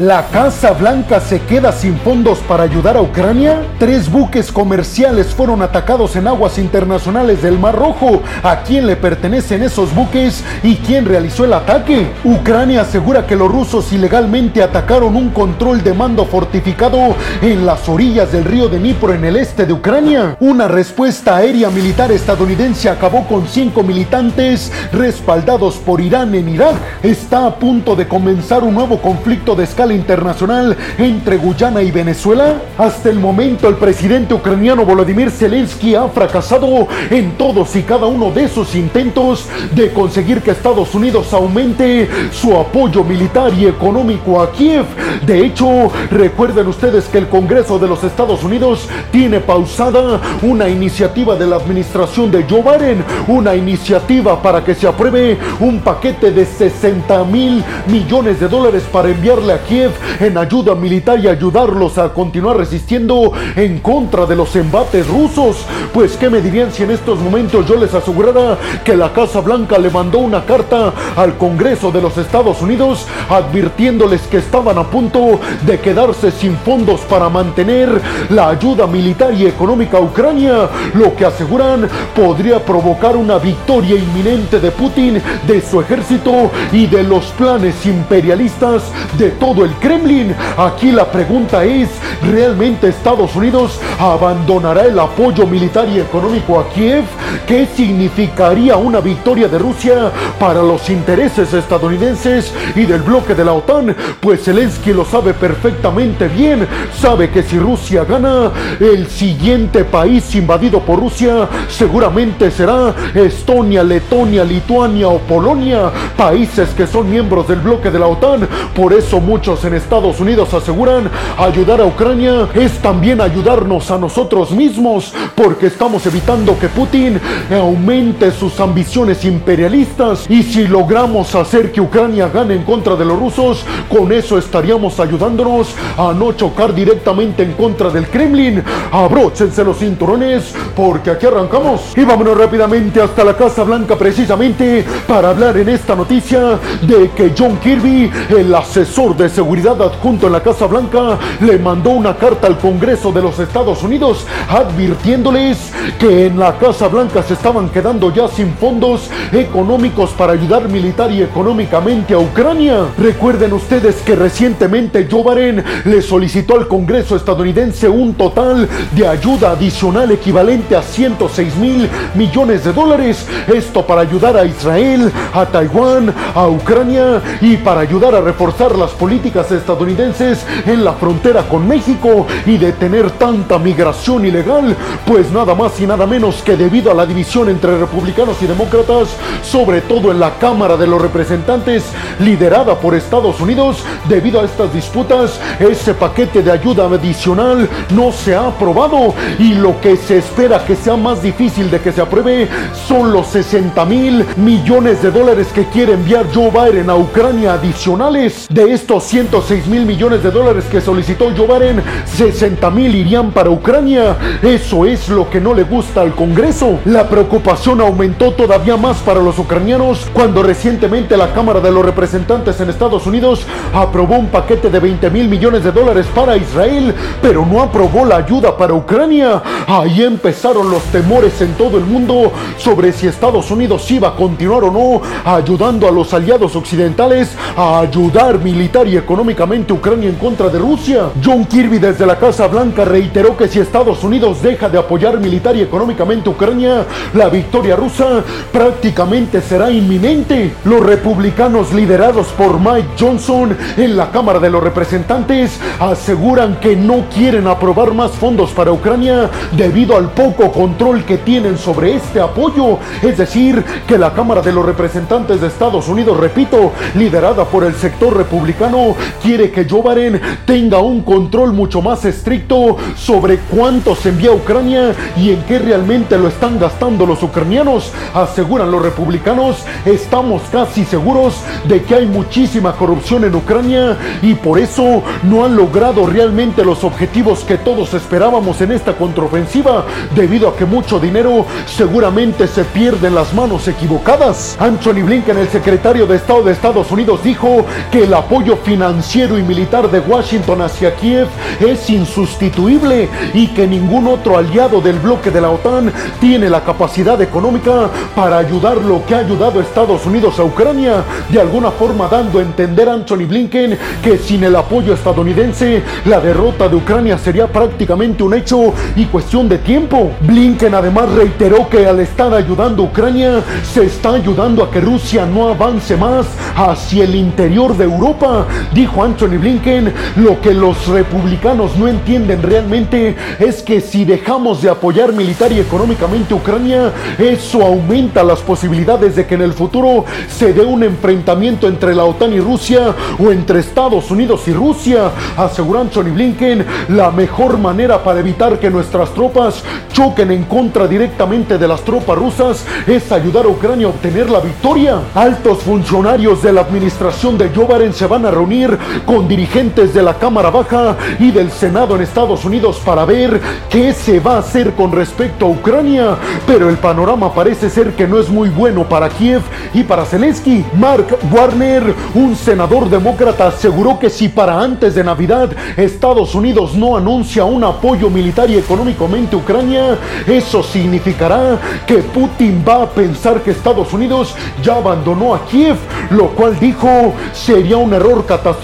¿La Casa Blanca se queda sin fondos para ayudar a Ucrania? Tres buques comerciales fueron atacados en aguas internacionales del Mar Rojo. ¿A quién le pertenecen esos buques y quién realizó el ataque? Ucrania asegura que los rusos ilegalmente atacaron un control de mando fortificado en las orillas del río de Dnipro en el este de Ucrania. Una respuesta aérea militar estadounidense acabó con cinco militantes respaldados por Irán en Irak. Está a punto de comenzar un nuevo conflicto de escala internacional entre Guyana y Venezuela? Hasta el momento el presidente ucraniano Volodymyr Zelensky ha fracasado en todos y cada uno de sus intentos de conseguir que Estados Unidos aumente su apoyo militar y económico a Kiev. De hecho, recuerden ustedes que el Congreso de los Estados Unidos tiene pausada una iniciativa de la administración de Joe Biden, una iniciativa para que se apruebe un paquete de 60 mil millones de dólares para enviarle a Kiev en ayuda militar y ayudarlos a continuar resistiendo en contra de los embates rusos. Pues qué me dirían si en estos momentos yo les asegurara que la Casa Blanca le mandó una carta al Congreso de los Estados Unidos advirtiéndoles que estaban a punto de quedarse sin fondos para mantener la ayuda militar y económica a Ucrania, lo que aseguran podría provocar una victoria inminente de Putin, de su ejército y de los planes imperialistas de todo el Kremlin. Aquí la pregunta es, ¿realmente Estados Unidos abandonará el apoyo militar y económico a Kiev? ¿Qué significaría una victoria de Rusia para los intereses estadounidenses y del bloque de la OTAN? Pues Zelensky lo sabe perfectamente bien. Sabe que si Rusia gana, el siguiente país invadido por Rusia seguramente será Estonia, Letonia, Lituania o Polonia, países que son miembros del bloque de la OTAN. Por eso muchos en Estados Unidos aseguran ayudar a Ucrania es también ayudarnos a nosotros mismos, porque estamos evitando que Putin aumente sus ambiciones imperialistas y si logramos hacer que Ucrania gane en contra de los rusos, con eso estaríamos ayudándonos a no chocar directamente en contra del Kremlin. Abróchense los cinturones porque aquí arrancamos y vámonos rápidamente hasta la Casa Blanca precisamente para hablar en esta noticia de que John Kirby, el asesor de seguridad seguridad adjunto en la Casa Blanca le mandó una carta al Congreso de los Estados Unidos advirtiéndoles que en la Casa Blanca se estaban quedando ya sin fondos económicos para ayudar militar y económicamente a Ucrania. Recuerden ustedes que recientemente Joe Biden le solicitó al Congreso estadounidense un total de ayuda adicional equivalente a 106 mil millones de dólares. Esto para ayudar a Israel, a Taiwán, a Ucrania y para ayudar a reforzar las políticas estadounidenses en la frontera con México y detener tanta migración ilegal, pues nada más y nada menos que debido a la división entre republicanos y demócratas, sobre todo en la Cámara de los Representantes, liderada por Estados Unidos, debido a estas disputas, ese paquete de ayuda adicional no se ha aprobado y lo que se espera que sea más difícil de que se apruebe son los 60 mil millones de dólares que quiere enviar Joe Biden a Ucrania adicionales. De estos 100 106 mil millones de dólares que solicitó Joe Biden, 60 mil irían para Ucrania. Eso es lo que no le gusta al Congreso. La preocupación aumentó todavía más para los ucranianos cuando recientemente la Cámara de los Representantes en Estados Unidos aprobó un paquete de 20 mil millones de dólares para Israel, pero no aprobó la ayuda para Ucrania. Ahí empezaron los temores en todo el mundo sobre si Estados Unidos iba a continuar o no ayudando a los aliados occidentales a ayudar militar y económicamente económicamente Ucrania en contra de Rusia. John Kirby desde la Casa Blanca reiteró que si Estados Unidos deja de apoyar militar y económicamente Ucrania, la victoria rusa prácticamente será inminente. Los republicanos liderados por Mike Johnson en la Cámara de los Representantes aseguran que no quieren aprobar más fondos para Ucrania debido al poco control que tienen sobre este apoyo. Es decir, que la Cámara de los Representantes de Estados Unidos, repito, liderada por el sector republicano, quiere que Joe Biden tenga un control mucho más estricto sobre cuánto se envía a Ucrania y en qué realmente lo están gastando los ucranianos. Aseguran los republicanos, estamos casi seguros de que hay muchísima corrupción en Ucrania y por eso no han logrado realmente los objetivos que todos esperábamos en esta contraofensiva, debido a que mucho dinero seguramente se pierde en las manos equivocadas. Anthony Blinken, el secretario de Estado de Estados Unidos, dijo que el apoyo financiero financiero y militar de Washington hacia Kiev es insustituible y que ningún otro aliado del bloque de la OTAN tiene la capacidad económica para ayudar lo que ha ayudado Estados Unidos a Ucrania, de alguna forma dando a entender a Anthony Blinken que sin el apoyo estadounidense la derrota de Ucrania sería prácticamente un hecho y cuestión de tiempo. Blinken además reiteró que al estar ayudando a Ucrania se está ayudando a que Rusia no avance más hacia el interior de Europa. Dijo Anthony Blinken, lo que los republicanos no entienden realmente es que si dejamos de apoyar militar y económicamente Ucrania, eso aumenta las posibilidades de que en el futuro se dé un enfrentamiento entre la OTAN y Rusia o entre Estados Unidos y Rusia. Aseguró Anthony Blinken, la mejor manera para evitar que nuestras tropas choquen en contra directamente de las tropas rusas es ayudar a Ucrania a obtener la victoria. Altos funcionarios de la administración de Joe Biden se van a reunir con dirigentes de la Cámara Baja y del Senado en Estados Unidos para ver qué se va a hacer con respecto a Ucrania. Pero el panorama parece ser que no es muy bueno para Kiev y para Zelensky. Mark Warner, un senador demócrata, aseguró que si para antes de Navidad Estados Unidos no anuncia un apoyo militar y económicamente a Ucrania, eso significará que Putin va a pensar que Estados Unidos ya abandonó a Kiev, lo cual dijo sería un error catastrófico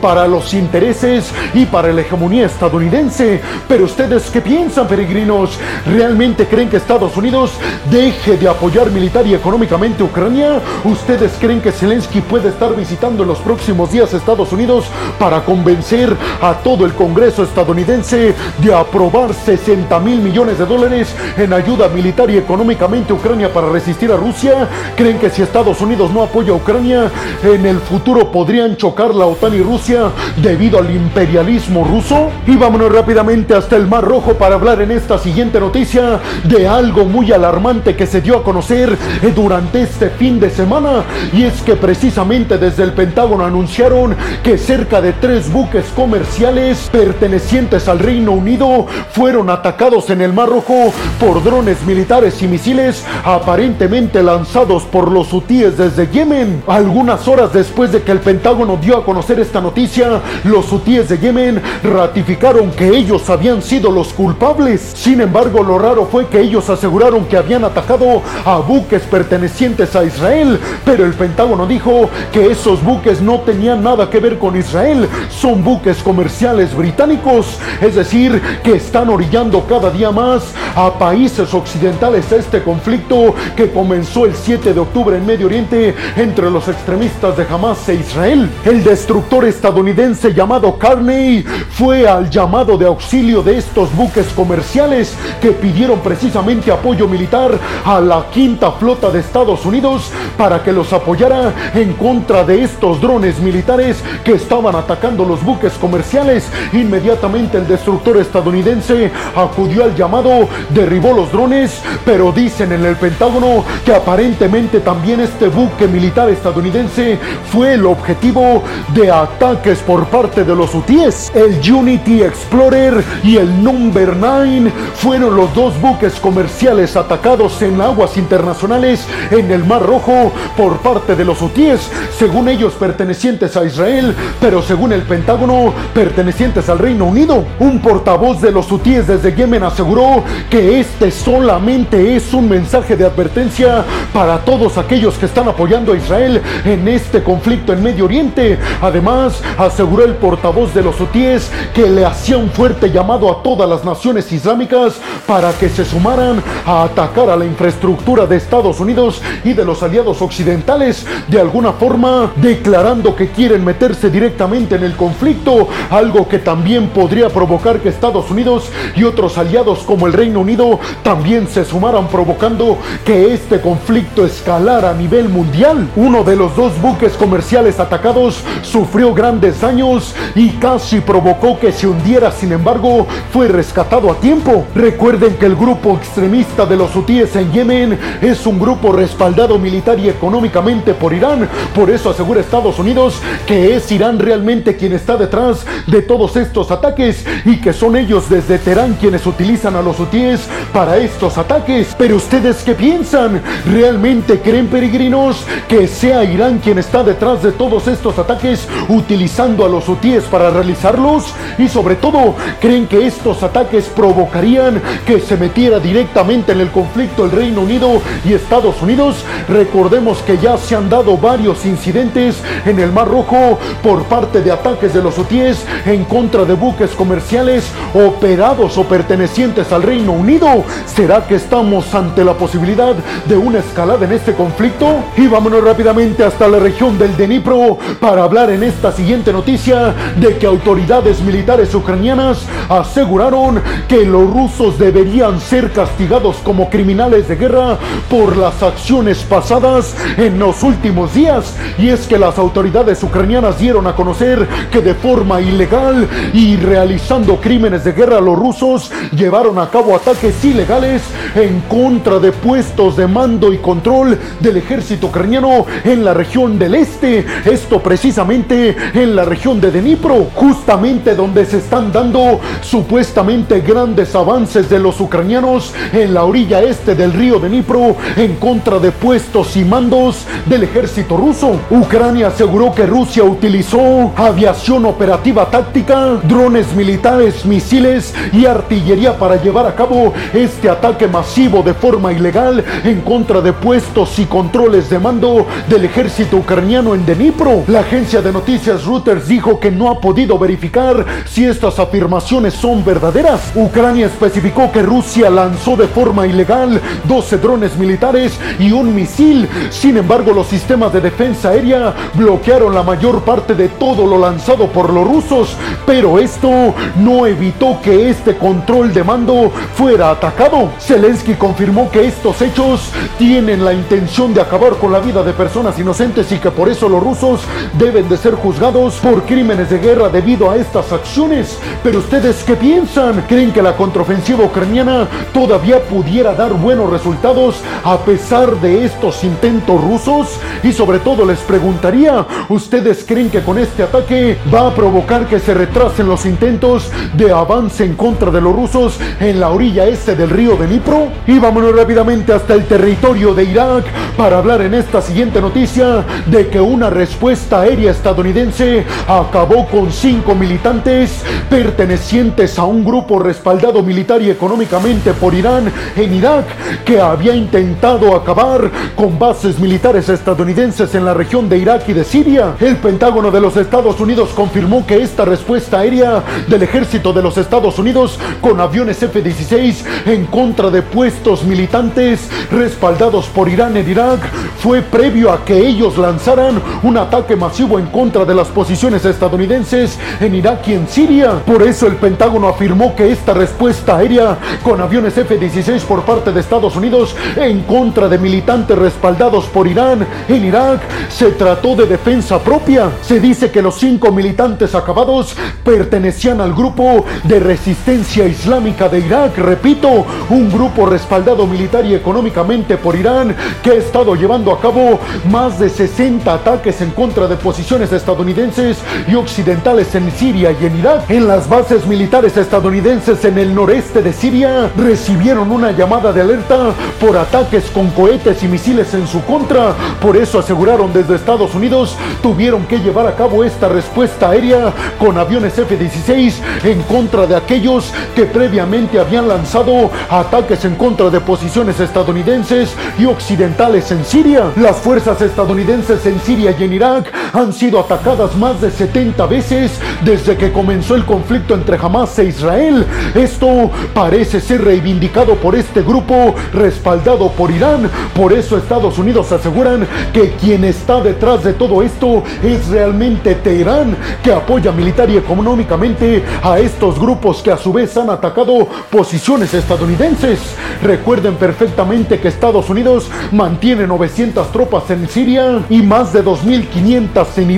para los intereses y para la hegemonía estadounidense. Pero ustedes qué piensan, peregrinos? ¿Realmente creen que Estados Unidos deje de apoyar militar y económicamente Ucrania? ¿Ustedes creen que Zelensky puede estar visitando en los próximos días Estados Unidos para convencer a todo el Congreso estadounidense de aprobar 60 mil millones de dólares en ayuda militar y económicamente Ucrania para resistir a Rusia? ¿Creen que si Estados Unidos no apoya a Ucrania, en el futuro podrían chocar la OTAN y Rusia debido al imperialismo ruso? Y vámonos rápidamente hasta el Mar Rojo para hablar en esta siguiente noticia de algo muy alarmante que se dio a conocer durante este fin de semana. Y es que precisamente desde el Pentágono anunciaron que cerca de tres buques comerciales pertenecientes al Reino Unido fueron atacados en el Mar Rojo por drones militares y misiles aparentemente lanzados por los hutíes desde Yemen. Algunas horas después de que el Pentágono dio a conocer esta noticia, los hutíes de Yemen ratificaron que ellos habían sido los culpables. Sin embargo, lo raro fue que ellos aseguraron que habían atacado a buques pertenecientes a Israel, pero el Pentágono dijo que esos buques no tenían nada que ver con Israel, son buques comerciales británicos, es decir, que están orillando cada día más a países occidentales a este conflicto que comenzó el 7 de octubre en Medio Oriente entre los extremistas de Hamas e Israel. El destructor estadounidense llamado Carney fue al llamado de auxilio de estos buques comerciales que pidieron precisamente apoyo militar a la quinta flota de Estados Unidos para que los apoyara en contra de estos drones militares que estaban atacando los buques comerciales. Inmediatamente el destructor estadounidense acudió al llamado, derribó los drones, pero dicen en el Pentágono que aparentemente también este buque militar estadounidense fue el objetivo de ataques por parte de los hutíes. El Unity Explorer y el Number 9 fueron los dos buques comerciales atacados en aguas internacionales en el Mar Rojo por parte de los hutíes, según ellos pertenecientes a Israel, pero según el Pentágono pertenecientes al Reino Unido. Un portavoz de los hutíes desde Yemen aseguró que este solamente es un mensaje de advertencia para todos aquellos que están apoyando a Israel en este conflicto en Medio Oriente. Además, aseguró el portavoz de los hutíes que le hacía un fuerte llamado a todas las naciones islámicas para que se sumaran a atacar a la infraestructura de Estados Unidos y de los aliados occidentales, de alguna forma declarando que quieren meterse directamente en el conflicto, algo que también podría provocar que Estados Unidos y otros aliados como el Reino Unido también se sumaran provocando que este conflicto escalara a nivel mundial. Uno de los dos buques comerciales atacados sufrió grandes daños y casi provocó que se hundiera, sin embargo, fue rescatado a tiempo. Recuerden que el grupo extremista de los hutíes en Yemen es un grupo respaldado militar y económicamente por Irán. Por eso asegura Estados Unidos que es Irán realmente quien está detrás de todos estos ataques y que son ellos desde Teherán quienes utilizan a los hutíes para estos ataques. Pero ustedes qué piensan? ¿Realmente creen peregrinos que sea Irán quien está detrás de todos estos ataques utilizando a los hutíes para realizarlos y sobre todo creen que estos ataques provocarían que se metiera directamente en el conflicto el Reino Unido y Estados Unidos. Recordemos que ya se han dado varios incidentes en el Mar Rojo por parte de ataques de los hutíes en contra de buques comerciales operados o pertenecientes al Reino Unido. ¿Será que estamos ante la posibilidad de una escalada en este conflicto? Y vámonos rápidamente hasta la región del Dnipro para hablar en esta siguiente noticia de que autoridades militares ucranianas aseguraron que los rusos deberían ser castigados como criminales de guerra por las acciones pasadas en los últimos días. Y es que las autoridades ucranianas dieron a conocer que de forma ilegal y realizando crímenes de guerra los rusos llevaron a cabo ataques ilegales en contra de puestos de mando y control del ejército ucraniano en la región del este. Esto precisamente en la región de Dnipro, justamente donde se están dando supuestamente grandes avances de los ucranianos en la orilla este del río Dnipro en contra de puestos y mandos del ejército ruso. Ucrania aseguró que Rusia utilizó aviación operativa táctica, drones militares, misiles y artillería para llevar a cabo este ataque masivo de forma ilegal en contra de puestos y controles de mando del ejército ucraniano en Dnipro. La agencia de noticias Reuters dijo que no ha podido verificar si estas afirmaciones son verdaderas. Ucrania especificó que Rusia lanzó de forma ilegal 12 drones militares y un misil. Sin embargo, los sistemas de defensa aérea bloquearon la mayor parte de todo lo lanzado por los rusos, pero esto no evitó que este control de mando fuera atacado. Zelensky confirmó que estos hechos tienen la intención de acabar con la vida de personas inocentes y que por eso los rusos deben de ser juzgados por crímenes de guerra debido a estas acciones. Pero ustedes qué piensan? ¿Creen que la contraofensiva ucraniana todavía pudiera dar buenos resultados a pesar de estos intentos rusos? Y sobre todo les preguntaría, ¿ustedes creen que con este ataque va a provocar que se retrasen los intentos de avance en contra de los rusos en la orilla este del río de Dnipro? Y vámonos rápidamente hasta el territorio de Irak para hablar en esta siguiente noticia de que una respuesta aérea estadounidense acabó con cinco militantes pertenecientes a un grupo respaldado militar y económicamente por Irán en Irak que había intentado acabar con bases militares estadounidenses en la región de Irak y de Siria. El Pentágono de los Estados Unidos confirmó que esta respuesta aérea del ejército de los Estados Unidos con aviones F-16 en contra de puestos militantes respaldados por Irán en Irak fue previo a que ellos lanzaran un ataque masivo en contra de las posiciones estadounidenses en Irak y en Siria. Por eso el Pentágono afirmó que esta respuesta aérea con aviones F-16 por parte de Estados Unidos en contra de militantes respaldados por Irán en Irak se trató de defensa propia. Se dice que los cinco militantes acabados pertenecían al grupo de resistencia islámica de Irak, repito, un grupo respaldado militar y económicamente por Irán que ha estado llevando a cabo más de 60 ataques en contra de posiciones estadounidenses y occidentales en Siria y en Irak. En las bases militares estadounidenses en el noreste de Siria recibieron una llamada de alerta por ataques con cohetes y misiles en su contra. Por eso aseguraron desde Estados Unidos tuvieron que llevar a cabo esta respuesta aérea con aviones F-16 en contra de aquellos que previamente habían lanzado ataques en contra de posiciones estadounidenses y occidentales en Siria. Las fuerzas estadounidenses en Siria y en Irak han sido atacadas más de 70 veces desde que comenzó el conflicto entre Hamas e Israel. Esto parece ser reivindicado por este grupo respaldado por Irán. Por eso Estados Unidos aseguran que quien está detrás de todo esto es realmente Teherán, que apoya militar y económicamente a estos grupos que a su vez han atacado posiciones estadounidenses. Recuerden perfectamente que Estados Unidos mantiene 900 tropas en Siria y más de 2.500 en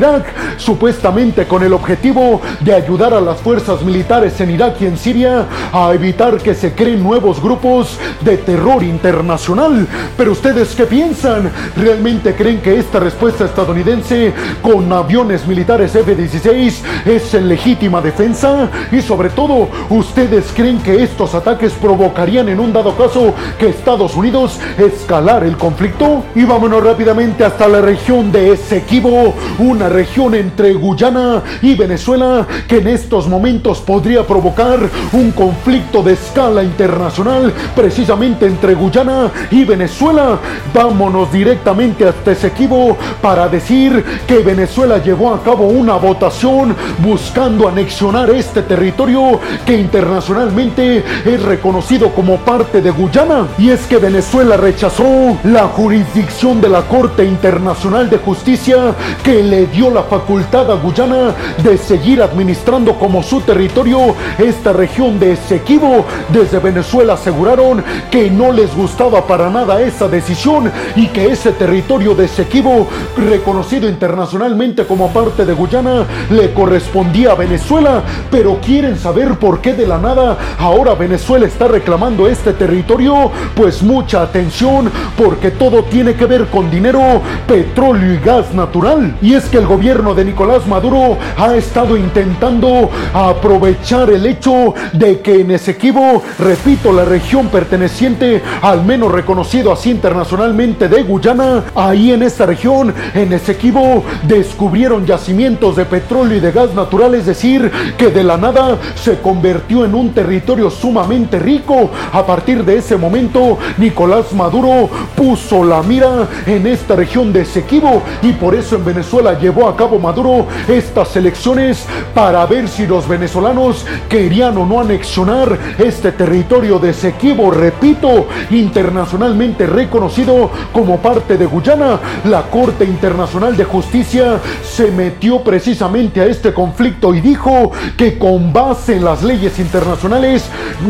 Supuestamente con el objetivo de ayudar a las fuerzas militares en Irak y en Siria a evitar que se creen nuevos grupos de terror internacional. Pero ustedes qué piensan? ¿Realmente creen que esta respuesta estadounidense con aviones militares F-16 es en legítima defensa? Y sobre todo, ¿ustedes creen que estos ataques provocarían en un dado caso que Estados Unidos escalar el conflicto? Y vámonos rápidamente hasta la región de Esequibo, una región entre Guyana y Venezuela que en estos momentos podría provocar un conflicto de escala internacional precisamente entre Guyana y Venezuela. Vámonos directamente hasta Esequibo para decir que Venezuela llevó a cabo una votación buscando anexionar este territorio que internacionalmente es reconocido como parte de Guyana. Y es que Venezuela rechazó la jurisdicción de la Corte Internacional de Justicia que le dio la facultad a Guyana de seguir administrando como su territorio esta región de Esequibo. Desde Venezuela aseguraron que no les gustaba para nada esa decisión y que ese territorio de Esequibo, reconocido internacionalmente como parte de Guyana, le correspondía a Venezuela. Pero quieren saber por qué de la nada ahora Venezuela está reclamando este territorio. Pues mucha atención porque todo tiene que ver con dinero, petróleo y gas natural. Y es que el gobierno de Nicolás Maduro ha estado intentando aprovechar el hecho de que en Esequibo, repito, la región perteneciente al menos reconocido así internacionalmente de Guyana, ahí en esta región, en Esequibo, descubrieron yacimientos de petróleo y de gas natural, es decir, que de la nada se convirtió en un territorio sumamente rico. A partir de ese momento, Nicolás Maduro puso la mira en esta región de Esequibo y por eso en Venezuela llevó a cabo Maduro estas elecciones para ver si los venezolanos querían o no anexionar este territorio de Esequibo, repito, internacionalmente reconocido como parte de Guyana. La Corte Internacional de Justicia se metió precisamente a este conflicto y dijo que con base en las leyes internacionales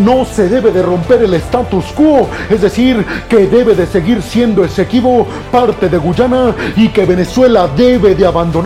no se debe de romper el status quo, es decir, que debe de seguir siendo Esequibo parte de Guyana y que Venezuela debe de abandonar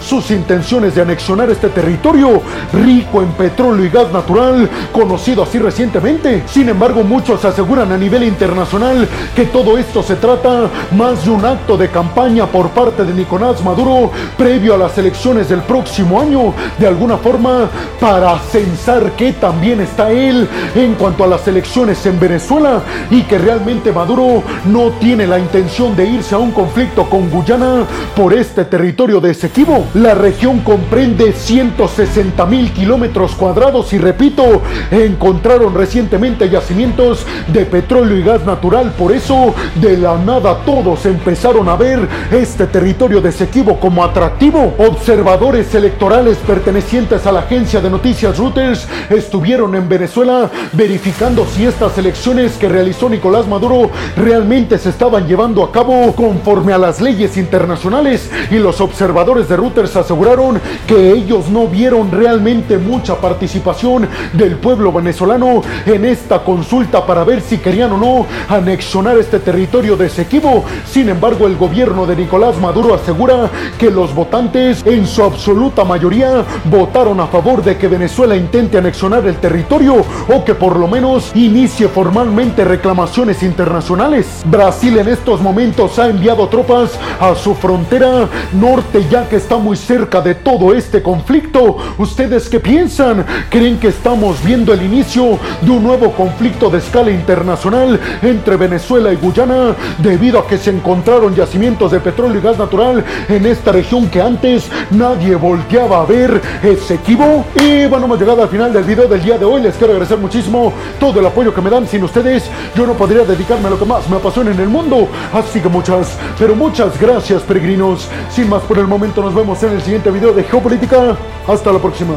sus intenciones de anexionar este territorio rico en petróleo y gas natural, conocido así recientemente. Sin embargo, muchos aseguran a nivel internacional que todo esto se trata más de un acto de campaña por parte de Nicolás Maduro previo a las elecciones del próximo año, de alguna forma para censar que también está él en cuanto a las elecciones en Venezuela y que realmente Maduro no tiene la intención de irse a un conflicto con Guyana por este territorio de Esequibo. La región comprende 160 mil kilómetros cuadrados y repito, encontraron recientemente yacimientos de petróleo y gas natural. Por eso, de la nada todos empezaron a ver este territorio de como atractivo. Observadores electorales pertenecientes a la agencia de noticias Reuters estuvieron en Venezuela verificando si estas elecciones que realizó Nicolás Maduro realmente se estaban llevando a cabo conforme a las leyes internacionales y los observadores de Reuters aseguraron que ellos no vieron realmente mucha participación del pueblo venezolano en esta consulta para ver si querían o no anexionar este territorio de Esequibo. Sin embargo, el gobierno de Nicolás Maduro asegura que los votantes en su absoluta mayoría votaron a favor de que Venezuela intente anexionar el territorio o que por lo menos inicie formalmente reclamaciones internacionales. Brasil en estos momentos ha enviado tropas a su frontera norte ya que está muy cerca de todo este conflicto. ¿Ustedes qué piensan? ¿Creen que estamos viendo el inicio de un nuevo conflicto de escala internacional entre Venezuela y Guyana debido a que se encontraron yacimientos de petróleo y gas natural en esta región que antes nadie volteaba a ver? Esequibo. Y bueno, hemos llegado al final del video del día de hoy. Les quiero agradecer muchísimo todo el apoyo que me dan. Sin ustedes, yo no podría dedicarme a lo que más me apasiona en el mundo. Así que muchas, pero muchas gracias, peregrinos. Sin más por el nos vemos en el siguiente video de Geopolítica. Hasta la próxima.